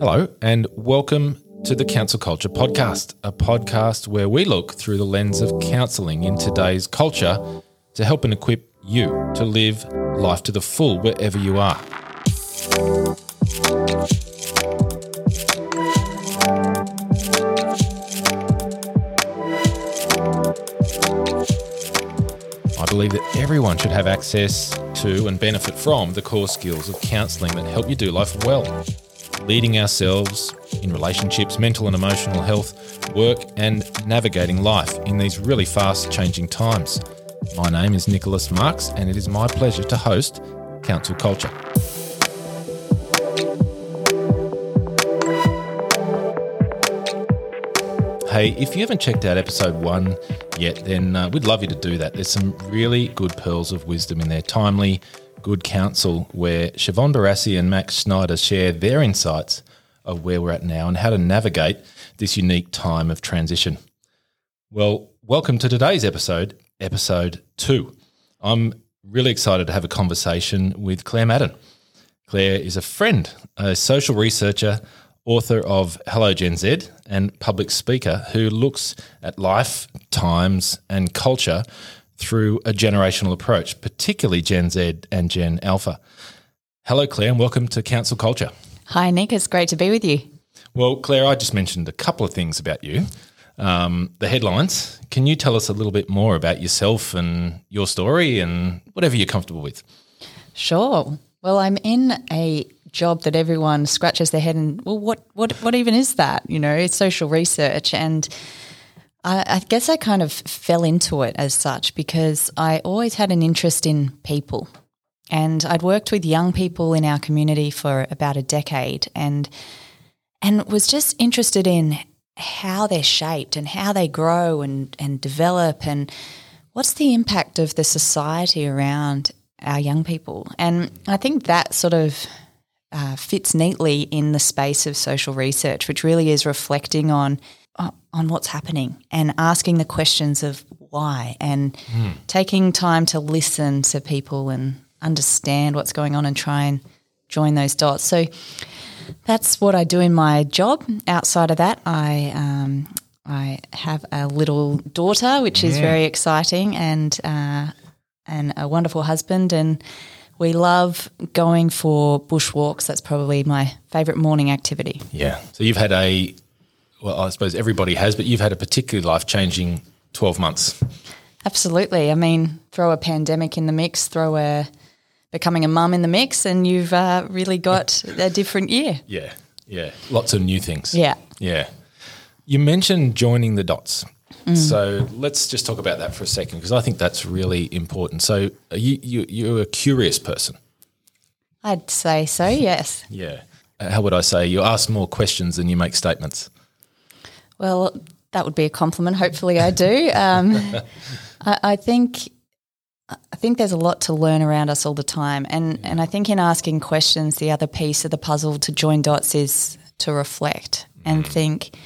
Hello, and welcome to the Counsel Culture Podcast, a podcast where we look through the lens of counselling in today's culture to help and equip you to live life to the full wherever you are. I believe that everyone should have access to and benefit from the core skills of counselling that help you do life well. Leading ourselves in relationships, mental and emotional health, work, and navigating life in these really fast changing times. My name is Nicholas Marks, and it is my pleasure to host Counsel Culture. Hey, if you haven't checked out episode one yet, then uh, we'd love you to do that. There's some really good pearls of wisdom in there, timely, good counsel, where Siobhan Barassi and Max Schneider share their insights of where we're at now and how to navigate this unique time of transition. Well, welcome to today's episode, episode two. I'm really excited to have a conversation with Claire Madden. Claire is a friend, a social researcher, author of Hello Gen Z, and public speaker who looks at life, times, and culture through a generational approach, particularly Gen Z and Gen Alpha. Hello, Claire, and welcome to Counsel Culture. Hi, Nick. It's great to be with you. Well, Claire, I just mentioned a couple of things about you. Um, the headlines. Can you tell us a little bit more about yourself and your story and whatever you're comfortable with? Sure. Well, I'm in a job that everyone scratches their head and, well, what, what, what even is that? You know, it's social research. And I, I guess I kind of fell into it as such because I always had an interest in people. And I'd worked with young people in our community for about a decade and and was just interested in how they're shaped and how they grow and, and develop and what's the impact of the society around our young people. And I think that sort of uh, fits neatly in the space of social research, which really is reflecting on on what's happening and asking the questions of why and mm. taking time to listen to people and understand what's going on and try and join those dots. So that's what I do in my job. Outside of that, I um, I have a little daughter, which yeah. is very exciting, and uh, and a wonderful husband, and we love going for bushwalks. That's probably my favourite morning activity. Yeah. So you've had a well, I suppose everybody has, but you've had a particularly life changing twelve months. Absolutely. I mean, throw a pandemic in the mix, throw a becoming a mum in the mix, and you've uh, really got a different year. Yeah, yeah, lots of new things. Yeah, yeah. You mentioned joining the dots. Mm. So let's just talk about that for a second because I think that's really important. So you, you you're a curious person. I'd say so. Yes. yeah. How would I say? You ask more questions than you make statements. Well, that would be a compliment. Hopefully, I do. Um, I, I think I think there's a lot to learn around us all the time. And, and I think in asking questions, the other piece of the puzzle to join dots is to reflect and mm. think,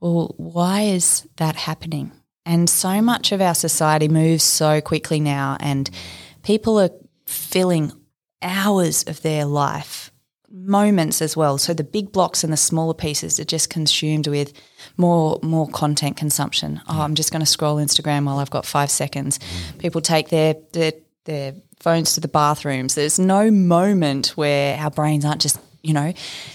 well, why is that happening? And so much of our society moves so quickly now, and people are filling hours of their life moments as well. So the big blocks and the smaller pieces are just consumed with more more content consumption. Oh, I'm just going to scroll Instagram while I've got five seconds. Mm. People take their, their their phones to the bathrooms. There's no moment where our brains aren't just you know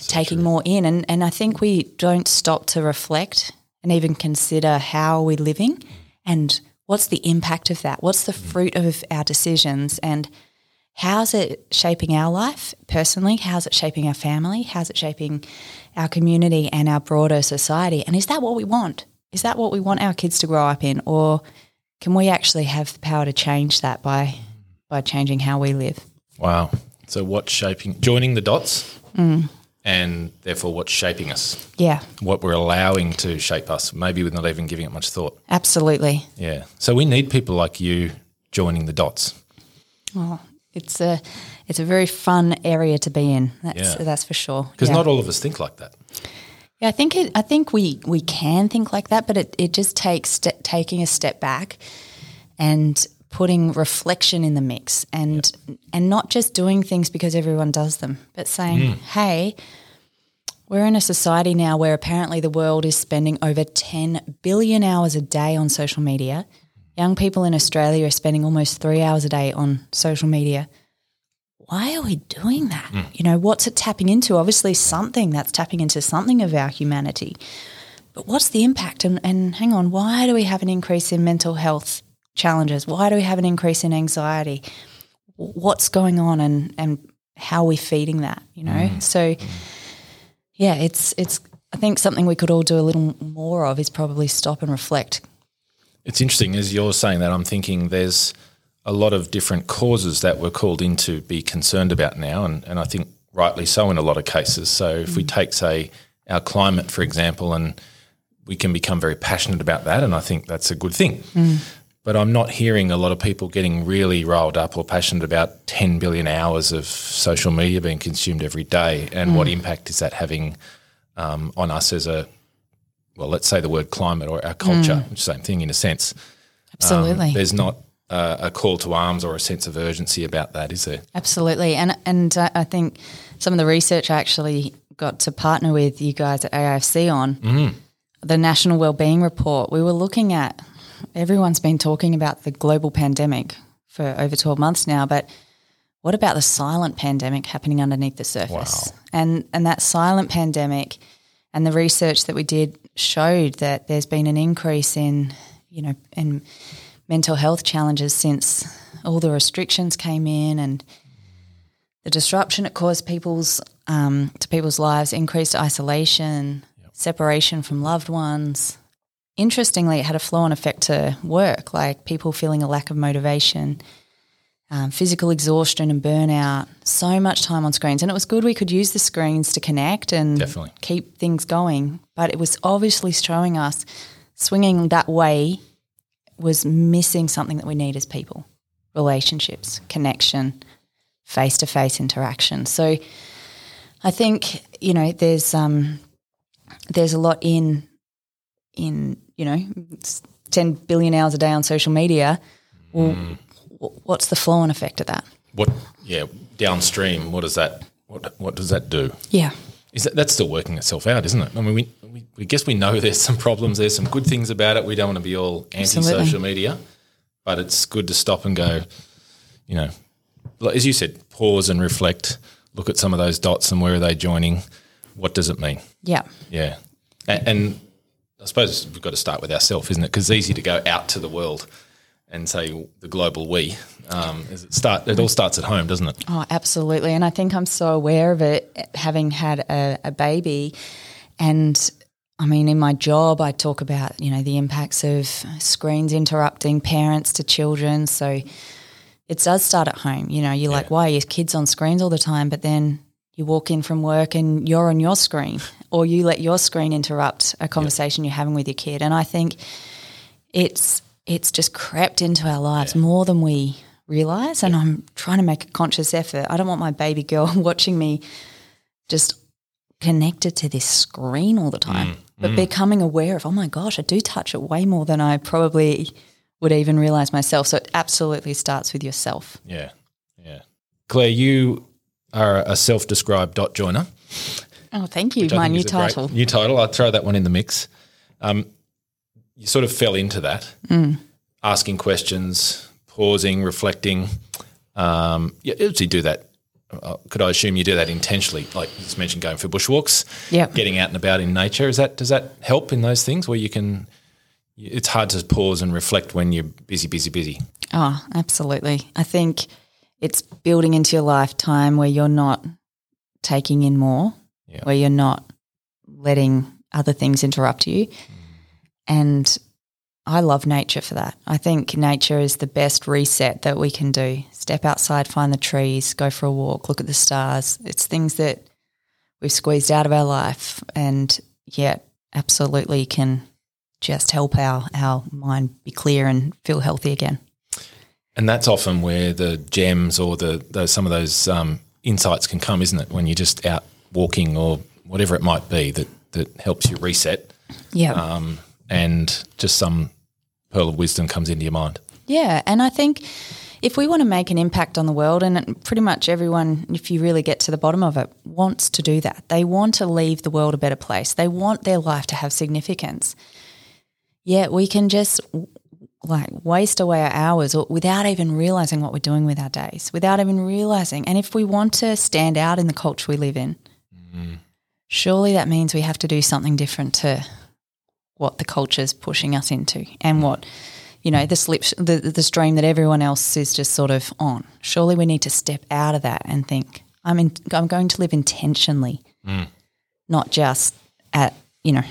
taking true. more in, and and I think we don't stop to reflect and even consider how we're living and what's the impact of that. What's the fruit of our decisions and how's it shaping our life personally? How's it shaping our family? How's it shaping our community and our broader society? And is that what we want? Is that what we want our kids to grow up in? Or can we actually have the power to change that by by changing how we live? Wow. So what's shaping joining the dots? Mm. And therefore what's shaping us? Yeah. What we're allowing to shape us, maybe with not even giving it much thought. Absolutely. Yeah. So we need people like you joining the dots. Oh, it's a it's a very fun area to be in. That's yeah. that's for sure. Because yeah. not all of us think like that. Yeah, I think it, I think we we can think like that, but it, it just takes st- taking a step back and putting reflection in the mix and yep. and not just doing things because everyone does them, but saying, mm. "Hey, We're in a society now where apparently the world is spending over 10 billion hours a day on social media. Young people in Australia are spending almost three hours a day on social media. Why are we doing that? Hmm. You know, what's it tapping into? Obviously, something that's tapping into something of our humanity. But what's the impact? And, and hang on, why do we have an increase in mental health challenges? Why do we have an increase in anxiety? What's going on and, and how are we feeding that? You know? So, yeah, it's, it's, I think something we could all do a little more of is probably stop and reflect. It's interesting as you're saying that. I'm thinking there's a lot of different causes that we're called in to be concerned about now, and, and I think rightly so in a lot of cases. So if we mm. take, say, our climate, for example, and we can become very passionate about that, and I think that's a good thing. Mm. But I'm not hearing a lot of people getting really riled up or passionate about 10 billion hours of social media being consumed every day, and what mm. impact is that having um, on us as a well, let's say the word climate or our culture, which is the same thing in a sense. Absolutely. Um, there's not uh, a call to arms or a sense of urgency about that, is there? Absolutely, and and uh, I think some of the research I actually got to partner with you guys at AIFC on the National Wellbeing Report. We were looking at everyone's been talking about the global pandemic for over twelve months now, but what about the silent pandemic happening underneath the surface? And and that silent pandemic and the research that we did showed that there's been an increase in you know in mental health challenges since all the restrictions came in and the disruption it caused people's um, to people's lives, increased isolation, separation from loved ones. Interestingly, it had a flow-on effect to work, like people feeling a lack of motivation, um, physical exhaustion and burnout. So much time on screens, and it was good we could use the screens to connect and Definitely. keep things going. But it was obviously showing us swinging that way was missing something that we need as people relationships, connection, face to face interaction. So I think, you know, there's um there's a lot in in, you know, 10 billion hours a day on social media. Well, wh- what's the flow and effect of that? What? Yeah, downstream. What does that? What? What does that do? Yeah. Is that that's still working itself out, isn't it? I mean, we, we, we guess we know there's some problems. There's some good things about it. We don't want to be all anti-social media, but it's good to stop and go. You know, as you said, pause and reflect. Look at some of those dots and where are they joining? What does it mean? Yeah. Yeah, and, and I suppose we've got to start with ourselves, isn't it? Because it's easy to go out to the world and say the global we. Um, is it start? It all starts at home, doesn't it? Oh, absolutely. And I think I'm so aware of it having had a, a baby. And I mean, in my job, I talk about, you know, the impacts of screens interrupting parents to children. So it does start at home. You know, you're like, why are your kids on screens all the time? But then you walk in from work and you're on your screen, or you let your screen interrupt a conversation you're having with your kid. And I think it's it's just crept into our lives more than we realize. And I'm trying to make a conscious effort. I don't want my baby girl watching me just connected to this screen all the time, but becoming aware of, oh my gosh, I do touch it way more than I probably would even realize myself. So it absolutely starts with yourself. Yeah, yeah. Claire, you are a self-described dot joiner. Oh, thank you. My new is a great title. New title. I'll throw that one in the mix. Um, you sort of fell into that, Mm. asking questions, pausing, reflecting. Um, you obviously do that. Uh, could I assume you do that intentionally? Like you just mentioned, going for bushwalks, Yep. getting out and about in nature. Is that does that help in those things where you can? It's hard to pause and reflect when you're busy, busy, busy. Oh, absolutely. I think it's building into your lifetime where you're not taking in more, Yeah. where you're not letting other things interrupt you. And I love nature for that. I think nature is the best reset that we can do. Step outside, find the trees, go for a walk, look at the stars. It's things that we've squeezed out of our life and yet absolutely can just help our, our mind be clear and feel healthy again. And that's often where the gems or the those, some of those um, insights can come, isn't it? When you're just out walking or whatever it might be that that helps you reset, Yeah. um, and just some pearl of wisdom comes into your mind. Yeah, and I think if we want to make an impact on the world, and pretty much everyone, if you really get to the bottom of it, wants to do that. They want to leave the world a better place. They want their life to have significance. Yet we can just like waste away our hours without even realizing what we're doing with our days, without even realizing. And if we want to stand out in the culture we live in, mm. surely that means we have to do something different to what the culture is pushing us into and what you know the slip the, the stream that everyone else is just sort of on. Surely we need to step out of that and think i'm in, i'm going to live intentionally mm. not just at you know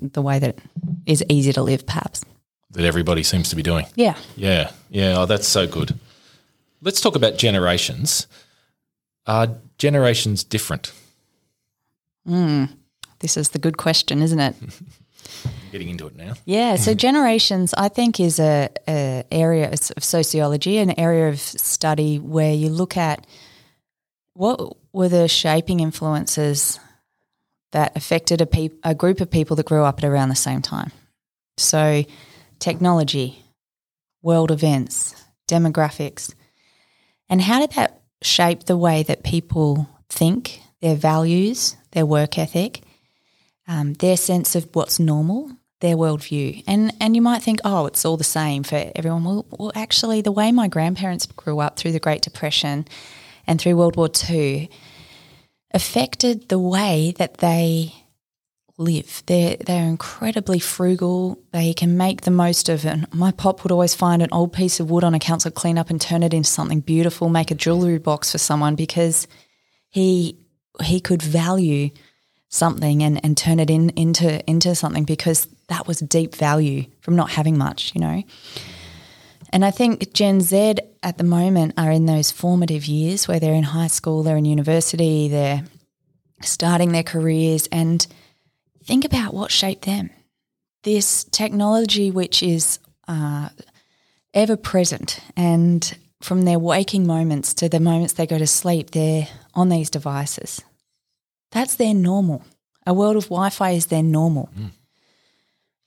the way that is easy to live perhaps. That everybody seems to be doing. Yeah. Yeah. Yeah. Oh that's so good. Let's talk about generations. Are generations different? Mm, this is the good question isn't it getting into it now. Yeah, so generations, I think, is a, a, area of sociology, an area of study where you look at what were the shaping influences that affected a, pe- a group of people that grew up at around the same time. So, technology, world events, demographics, and how did that shape the way that people think, their values, their work ethic, um, their sense of what's normal, their worldview. And and you might think, oh, it's all the same for everyone. Well, well, actually, the way my grandparents grew up through the Great Depression and through World War II affected the way that they live. They're they're incredibly frugal. They can make the most of it. My pop would always find an old piece of wood on a council clean up and turn it into something beautiful, make a jewelry box for someone because he he could value something and, and turn it in into into something because that was deep value from not having much, you know. And I think Gen Z at the moment are in those formative years where they're in high school, they're in university, they're starting their careers, and think about what shaped them. This technology, which is uh, ever present, and from their waking moments to the moments they go to sleep, they're on these devices. That's their normal. A world of Wi Fi is their normal. Mm.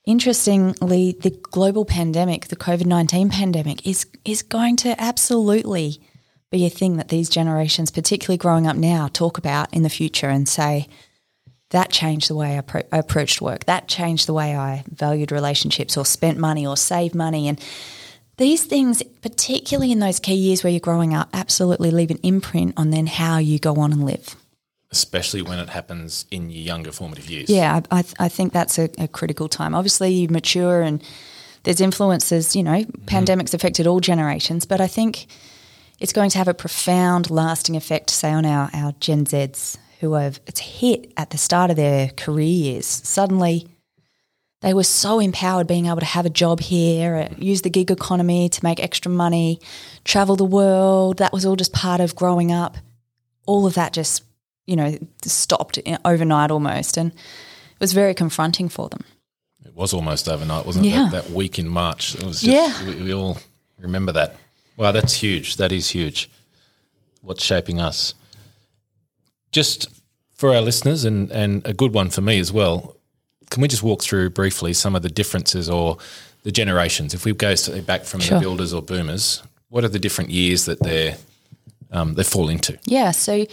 Interestingly, the global pandemic, the COVID 19 pandemic, is, is going to absolutely be a thing that these generations, particularly growing up now, talk about in the future and say, that changed the way I, pro- I approached work. That changed the way I valued relationships or spent money or saved money. And these things, particularly in those key years where you're growing up, absolutely leave an imprint on then how you go on and live especially when it happens in your younger formative years. Yeah, I, I think that's a, a, critical time. Obviously, you mature and there's influences, you know, mm. pandemics affected all generations, but I think it's going to have a profound, lasting effect, say, on our, our Gen Zs who have it's hit at the start of their career years. Suddenly, they were so empowered being able to have a job here, uh, use the gig economy to make extra money, travel the world. That was all just part of growing up. All of that just you know, stopped overnight almost. And it was very confronting for them. It was almost overnight, wasn't it? Yeah. That, that week in March. It was just, yeah. We, we, all remember that. Wow, that's huge. That is huge. What's shaping us? Just for our listeners and, and a good one for me as well, can we just walk through briefly some of the differences or the generations? If we go back from sure. the builders or boomers, what are the different years that they're um, they fall into? Yeah, so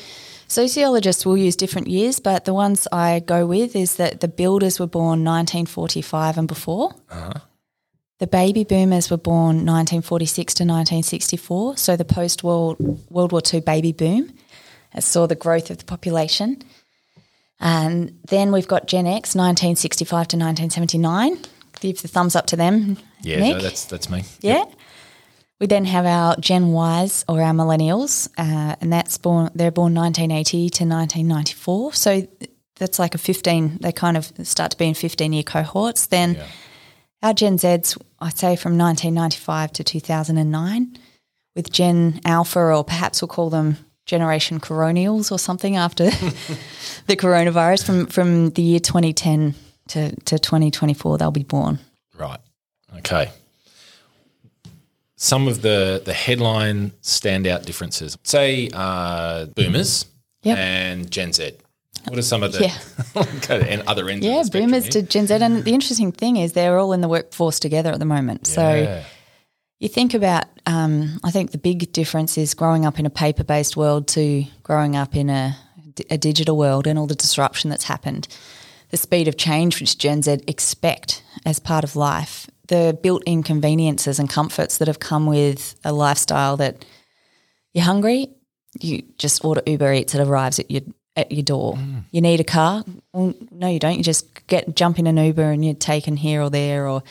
Sociologists will use different years, but the ones I go with is that the builders were born 1945 and before. Uh-huh. The baby boomers were born 1946 to 1964, so the post World World War II baby boom saw the growth of the population. And then we've got Gen X, 1965 to 1979. Give the thumbs up to them. Yeah, no, that's that's me. Yeah. Yep. We then have our Gen Ys or our millennials, uh, and that's born. They're born 1980 to 1994. So that's like a 15. They kind of start to be in 15 year cohorts. Then yeah. our Gen Zs, I'd say from 1995 to 2009, with Gen Alpha, or perhaps we'll call them Generation Coronials or something after the coronavirus. From from the year 2010 to to 2024, they'll be born. Right. Okay some of the the headline standout differences. Say uh, boomers yep. and Gen Z. What are some of the yeah. and other ends? Yeah, boomers to Gen Z, and the interesting thing is they're all in the workforce together at the moment. Yeah. So You think about, um, I think the big difference is growing up in a paper based world to growing up in a, a digital world and all the disruption that's happened. The speed of change which Gen Z expect as part of life, the built in conveniences and comforts that have come with a lifestyle that you're hungry, you just order Uber Eats, it arrives at your at your door. Mm. You need a car? Well, no, you don't. You just get jump in an Uber and you're taken here or there or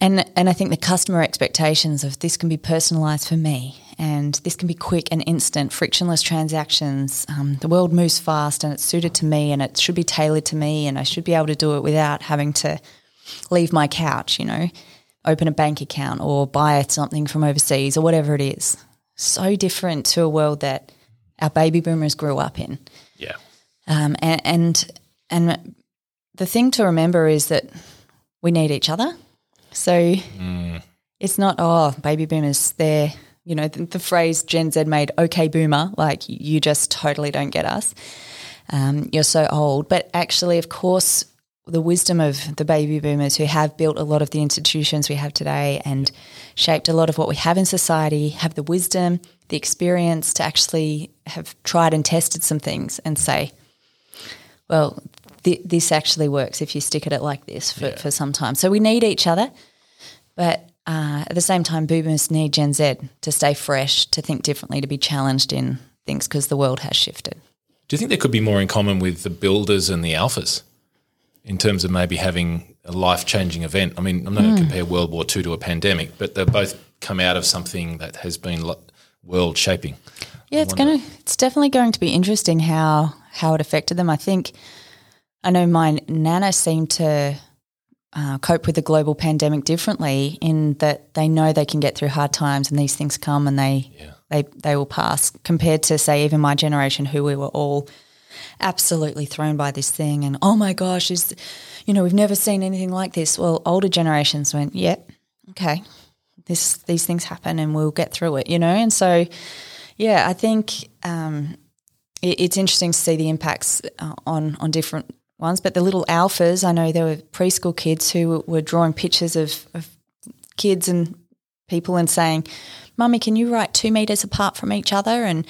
and and I think the customer expectations of this can be personalised for me, and this can be quick and instant, frictionless transactions. Um, the world moves fast, and it's suited to me, and it should be tailored to me, and I should be able to do it without having to leave my couch. You know, open a bank account or buy something from overseas or whatever it is. So different to a world that our baby boomers grew up in. Yeah. Um, and, and and the thing to remember is that we need each other so mm. it's not, oh, baby boomers, they're, you know, the, the, phrase Gen Z made, okay, boomer, like you just totally don't get us. Um, you're so old. But actually, of course, the wisdom of the baby boomers who have built a lot of the institutions we have today and shaped a lot of what we have in society have the wisdom, the experience to actually have tried and tested some things and say, well, th- this actually works if you stick at it like this for, yeah. for some time. So we need each other, but uh, at the same time, boomers need Gen Z to stay fresh, to think differently, to be challenged in things because the world has shifted. Do you think there could be more in common with the builders and the alphas in terms of maybe having a life changing event? I mean, I'm not mm. going to compare World War II to a pandemic, but they've both come out of something that has been world shaping. Yeah, it's going to. It's definitely going to be interesting how how it affected them. I think I know my nana seemed to uh, cope with the global pandemic differently in that they know they can get through hard times and these things come and they yeah. they they will pass compared to say even my generation who we were all absolutely thrown by this thing and oh my gosh is you know we've never seen anything like this well older generations went yep yeah, okay this these things happen and we'll get through it you know and so yeah i think um, it, it's interesting to see the impacts uh, on on different ones, but the little alphas, I know there were preschool kids who were drawing pictures of, of kids and people and saying, Mummy, can you write two metres apart from each other? And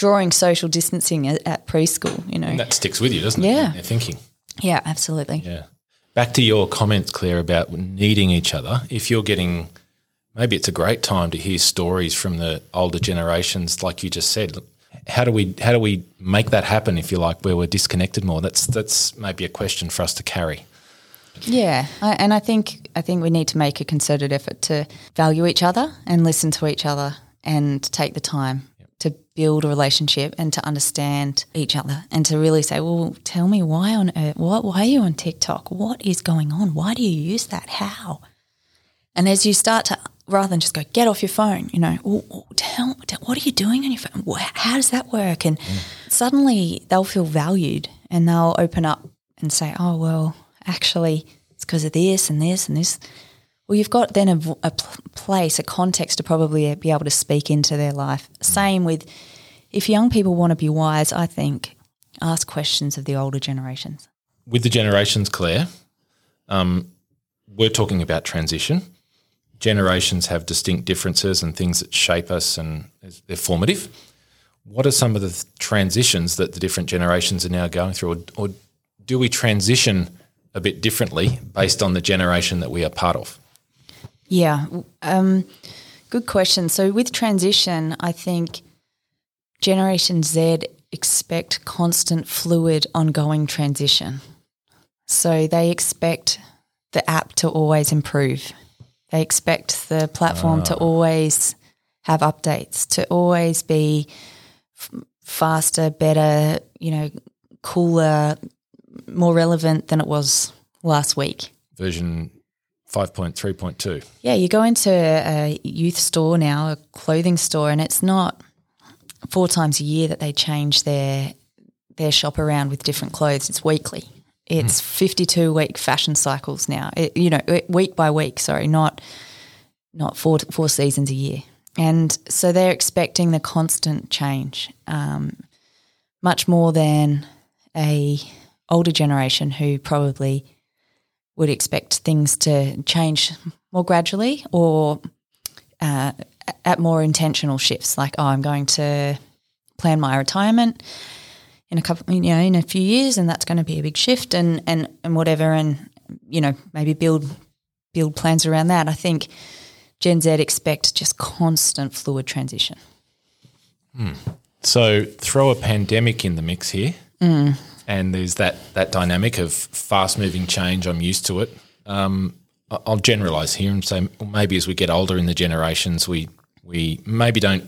drawing social distancing at, at preschool, you know. And that sticks with you, doesn't yeah. it? Yeah. thinking. Yeah, absolutely. Yeah. Back to your comments, Claire, about needing each other. If you're getting, maybe it's a great time to hear stories from the older generations, like you just said how do we how do we make that happen if you like where we're disconnected more that's that's maybe a question for us to carry yeah I, and i think i think we need to make a concerted effort to value each other and listen to each other and take the time build a relationship and to understand each other and to really say well tell me why on earth what why are you on tiktok what is going on why do you use that how and as you start to rather than just go get off your phone, you know, tell, tell, what are you doing on your phone? How does that work? And mm. suddenly they'll feel valued and they'll open up and say, oh well, actually it's because of this and this and this. Well, you've got then a, a place, a context to probably be able to speak into their life. Mm. Same with if young people want to be wise, I think ask questions of the older generations. With the generations, Claire, um, we're talking about transition generations have distinct differences and things that shape us and they're formative. What are some of the transitions that the different generations are now going through, or, or do we transition a bit differently based on the generation that we are part of? Yeah, um, good question. So with transition, I think Generation Z expect constant, fluid, ongoing transition. So they expect the app to always improve. They expect the platform to ah. always have updates, to always be f- faster, better, you know, cooler, more relevant than it was last week. Version 5.3.2. Yeah, you go into a youth store now, a clothing store, and it's not four times a year that they change their their shop around with different clothes. It's weekly. It's mm. 52 week fashion cycles now. It, you know, week by week. Sorry, not not four four seasons a year. And so they're expecting the constant change, um, much more than a older generation who probably would expect things to change more gradually or uh, at more intentional shifts, like oh, I'm going to plan my retirement in a couple, you know, in a few years, and that's going to be a big shift, and and and whatever, and you know, maybe build build plans around that. I think Gen Z expect just constant fluid transition. So throw a pandemic in the mix here, Mm. and there's that that dynamic of fast moving change. I'm used to it. Um, I'll generalize here and say well, maybe as we get older in the generations, we we maybe don't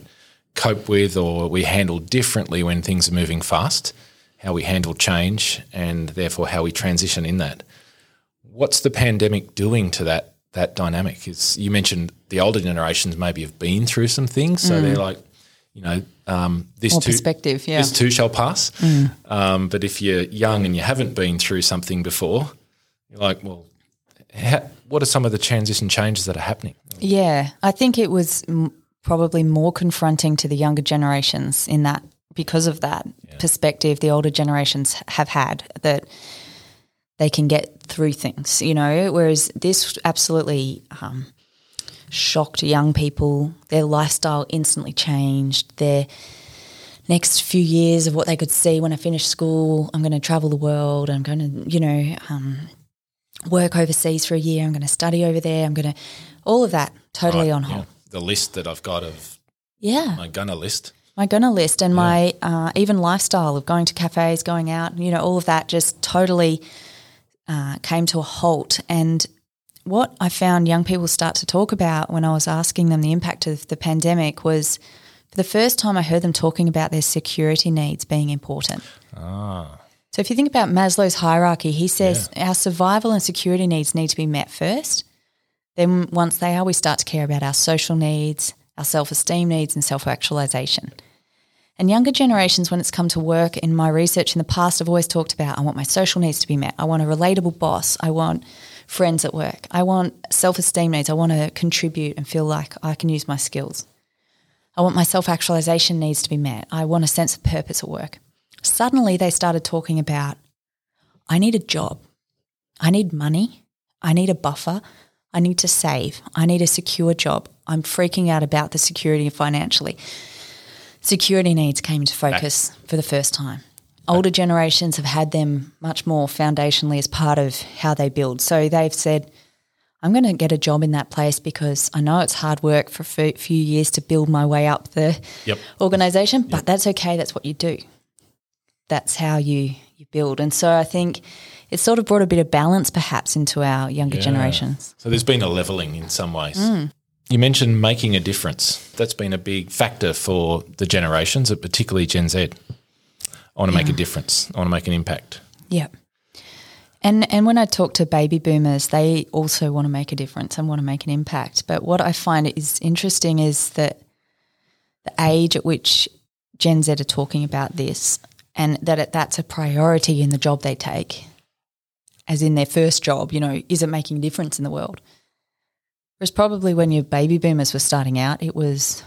cope with or we handle differently when things are moving fast. How we handle change, and therefore how we transition in that. What's the pandemic doing to that that dynamic? Is you mentioned the older generations maybe have been through some things, so they're like, you know, um, this Mm. More too, perspective, yeah. Mm. this too shall pass. Um, but if you're young and you haven't been through something before, you're like, well, ha- what are some of the transition changes that are happening? Yeah, I think it was m- probably more confronting to the younger generations in that because of that perspective the older generations have had that they can get through things, you know, whereas this absolutely um, shocked young people. Their lifestyle instantly changed. Their next few years of what they could see when I finish school, I'm going to travel the world. I'm going to, you know, um, work overseas for a year. I'm going to study over there. I'm going to, all of that totally on hold. Yeah. The list that I've got of Yeah. my gunner list. My gonna list and my uh, even lifestyle of going to cafes, going out, you know, all of that just totally uh, came to a halt. And what I found young people start to talk about when I was asking them the impact of the pandemic was for the first time I heard them talking about their security needs being important. Ah, So if you think about Maslow's hierarchy, he says our survival and security needs need to be met first. Then once they are, we start to care about our social needs, our self-esteem needs and self-actualization. And younger generations, when it's come to work in my research in the past, I've always talked about I want my social needs to be met. I want a relatable boss. I want friends at work. I want self esteem needs. I want to contribute and feel like I can use my skills. I want my self actualization needs to be met. I want a sense of purpose at work. Suddenly they started talking about I need a job. I need money. I need a buffer. I need to save. I need a secure job. I'm freaking out about the security financially security needs came into focus for the first time. Older generations have had them much more foundationally as part of how they build. So they've said, I'm going to get a job in that place because I know it's hard work for a few years to build my way up the Yep. organization, but that's okay. That's what you do. That's how you, you build. And so I think it's sort of brought a bit of balance perhaps into our younger generations. So there's been a leveling in some ways. Mm. You mentioned making a difference. That's been a big factor for the generations, particularly Gen Z. I want to make a difference. I want to make an impact. Yeah. And and when I talk to baby boomers, they also want to make a difference and want to make an impact. But what I find is interesting is that the age at which Gen Z are talking about this and that it, that's a priority in the job they take, as in their first job, you know, is it making a difference in the world? Whereas probably when your baby boomers were starting out, it was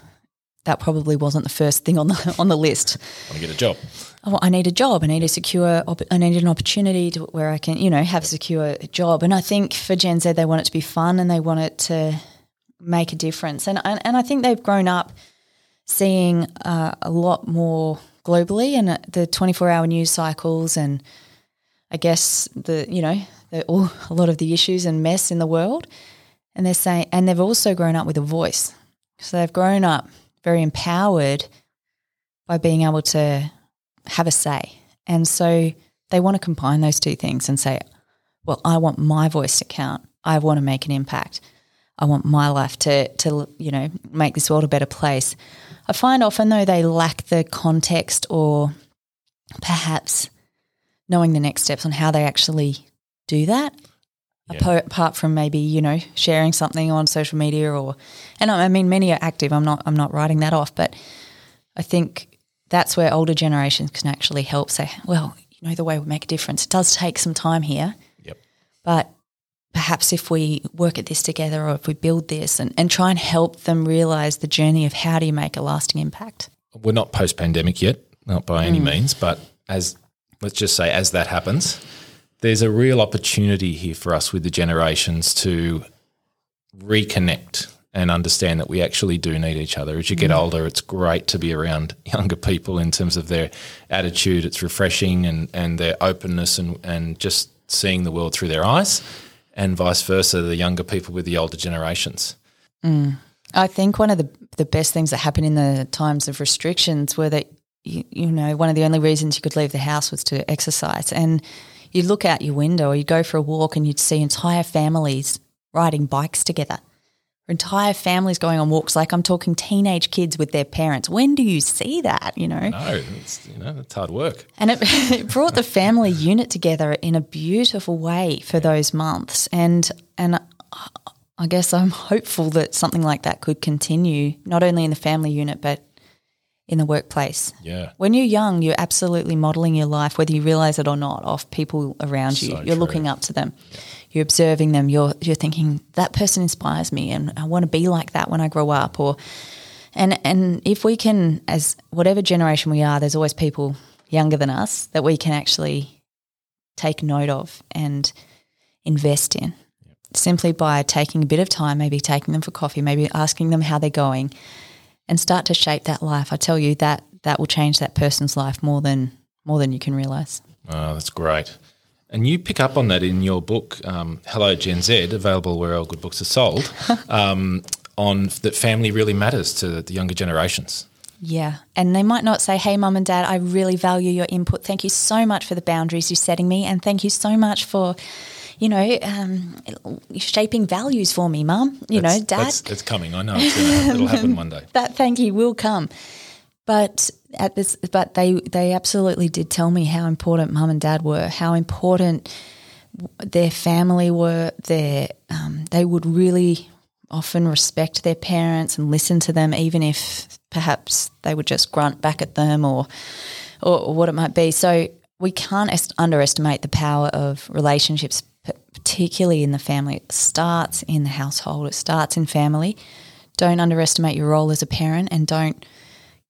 that probably wasn't the first thing on the on the list. I want to get a job. oh, I need a job. I need a secure. Op- I need an opportunity to where I can, you know, have a secure job. And I think for Gen Z, they want it to be fun and they want it to make a difference. And and, and I think they've grown up seeing uh, a lot more globally and uh, the twenty four hour news cycles and I guess the you know the, a lot of the issues and mess in the world. And they're saying, and they've also grown up with a voice. So they've grown up very empowered by being able to have a say. And so they want to combine those two things and say, well, I want my voice to count. I want to make an impact. I want my life to, to you know, make this world a better place. I find often though they lack the context or perhaps knowing the next steps on how they actually do that. Yeah. Apart from maybe you know sharing something on social media or, and I I mean many are active. I'm not I'm not writing that off, but I think that's where older generations can actually help say, well, you know, the way we make a difference. It does take some time here, Yep. but perhaps if we work at this together or if we build this and, and try and help them realize the journey of how do you make a lasting impact. We're not post pandemic yet, not by any hmm. means, but as let's just say, as that happens, there's a real opportunity here for us with the generations to reconnect and understand that we actually do need each other. As you get hmm. older, it's great to be around younger people in terms of their attitude. It's refreshing and, and their openness and, and just seeing the world through their eyes, and vice versa, the younger people with the older generations. Mm. I think one of the the best things that happened in the times of restrictions were that you, you know one of the only reasons you could leave the house was to exercise, and you look out your window or you go for a walk and you'd see entire families riding bikes together, entire families going on walks. Like I'm talking teenage kids with their parents. When do you see that? You know, No, it's, you know, it's hard work. and it, it brought the family unit together in a beautiful way for those months. And and I guess I'm hopeful that something like that could continue, not only in the family unit but in the workplace. Yeah. When you're young, you're absolutely modeling your life, whether you realize it or not, off people around you. So you're true. looking up to them. You're observing them. You're you're thinking that person inspires me, and I want to be like that when I grow up. Or and and if we can, as whatever generation we are, there's always people younger than us that we can actually take note of and invest in. Simply by taking a bit of time, maybe taking them for coffee, maybe asking them how they're going, and start to shape that life. I tell you that that will change that person's life more than more than you can realize. Oh, that's great. And you pick up on that in your book, um, Hello Gen Z, available where all good books are sold, um, on that family really matters to the younger generations. Yeah. And they might not say, Hey, mum and dad, I really value your input. Thank you so much for the boundaries you're setting me. And thank you so much for, you know, um, shaping values for me, mum. You That's- know, dad. That's, it's coming. I know it's gonna, it'll happen one day. that thank you will come. But at this, but they they absolutely did tell me how important mum and dad were, how important their family were. Their um, they would really often respect their parents and listen to them, even if perhaps they would just grunt back at them or or, what it might be. So we can't est- underestimate the power of relationships, particularly in the family. It starts in the household. It starts in family. Don't underestimate your role as a parent, and don't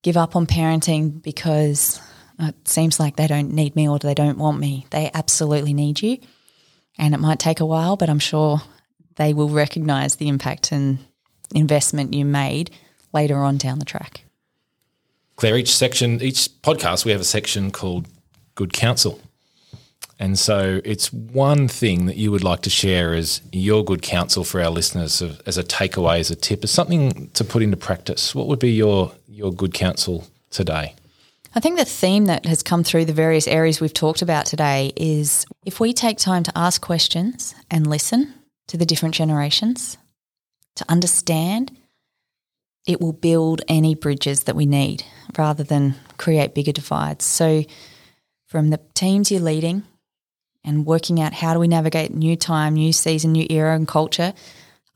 give up on parenting because it seems like they don't need me or they don't want me. They absolutely need you, and it might take a while, but I'm sure they will recognize the impact and investment you made later on down the track. Claire, each section, each podcast, we have a section called Good Counsel. And so it's one thing that you would like to share as your good counsel for our listeners as a takeaway, as a tip, as something to put into practice. What would be your, your good counsel today? I think the theme that has come through the various areas we've talked about today is if we take time to ask questions and listen to the different generations, to understand, it will build any bridges that we need rather than create bigger divides. So, from the teams you're leading and working out how do we navigate new time, new season, new era and culture,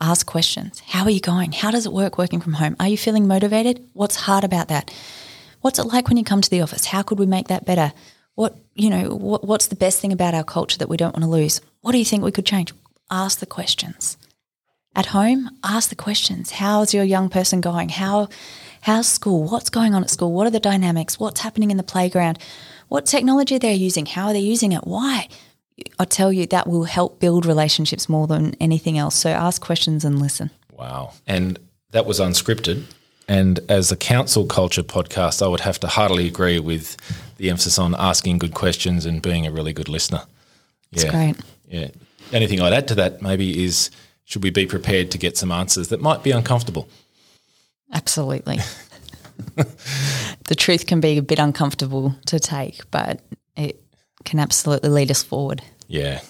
ask questions. How are you going? How does it work working from home? Are you feeling motivated? What's hard about that? What's it like when you come to the office? How could we make that better? What you know, what, what's the best thing about our culture that we don't want to lose? What do you think we could change? Ask the questions. At home, ask the questions. How's your young person going? How how's school? What's going on at school? What are the dynamics? What's happening in the playground? What technology they're using? How are they using it? Why? I tell you that will help build relationships more than anything else. So ask questions and listen. Wow. And that was unscripted. And as a counsel culture podcast, I would have to heartily agree with the emphasis on asking good questions and being a really good listener. Yeah. great. Yeah. Anything I'd add to that maybe is should we be prepared to get some answers that might be uncomfortable? Absolutely. the truth can be a bit uncomfortable to take, but can absolutely lead us forward. Yeah.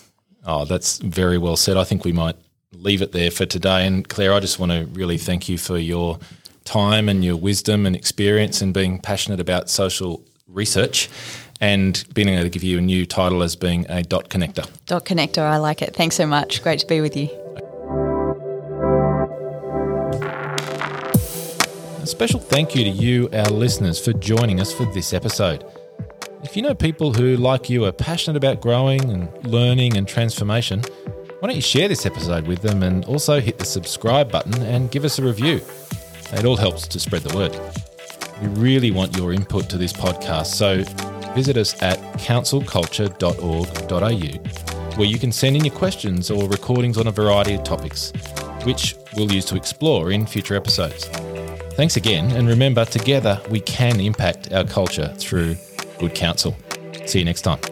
Oh, that's very well said. I think we might leave it there for today. And Claire, I just want to really thank you for your time and your wisdom and experience and being passionate about social research and being able to give you a new title as being a dot connector. Dot Connector, I like it. Thanks so much. Great to be with you. A special thank you to you, our listeners, for joining us for this episode. If you know people who, like you, are passionate about growing and learning and transformation, why don't you share this episode with them and also hit the subscribe button and give us a review? It all helps to spread the word. We really want your input to this podcast, so visit us at counselculture.org.au, where you can send in your questions or recordings on a variety of topics, which we'll use to explore in future episodes. Thanks again, and remember, together we can impact our culture through good counsel. See you next time.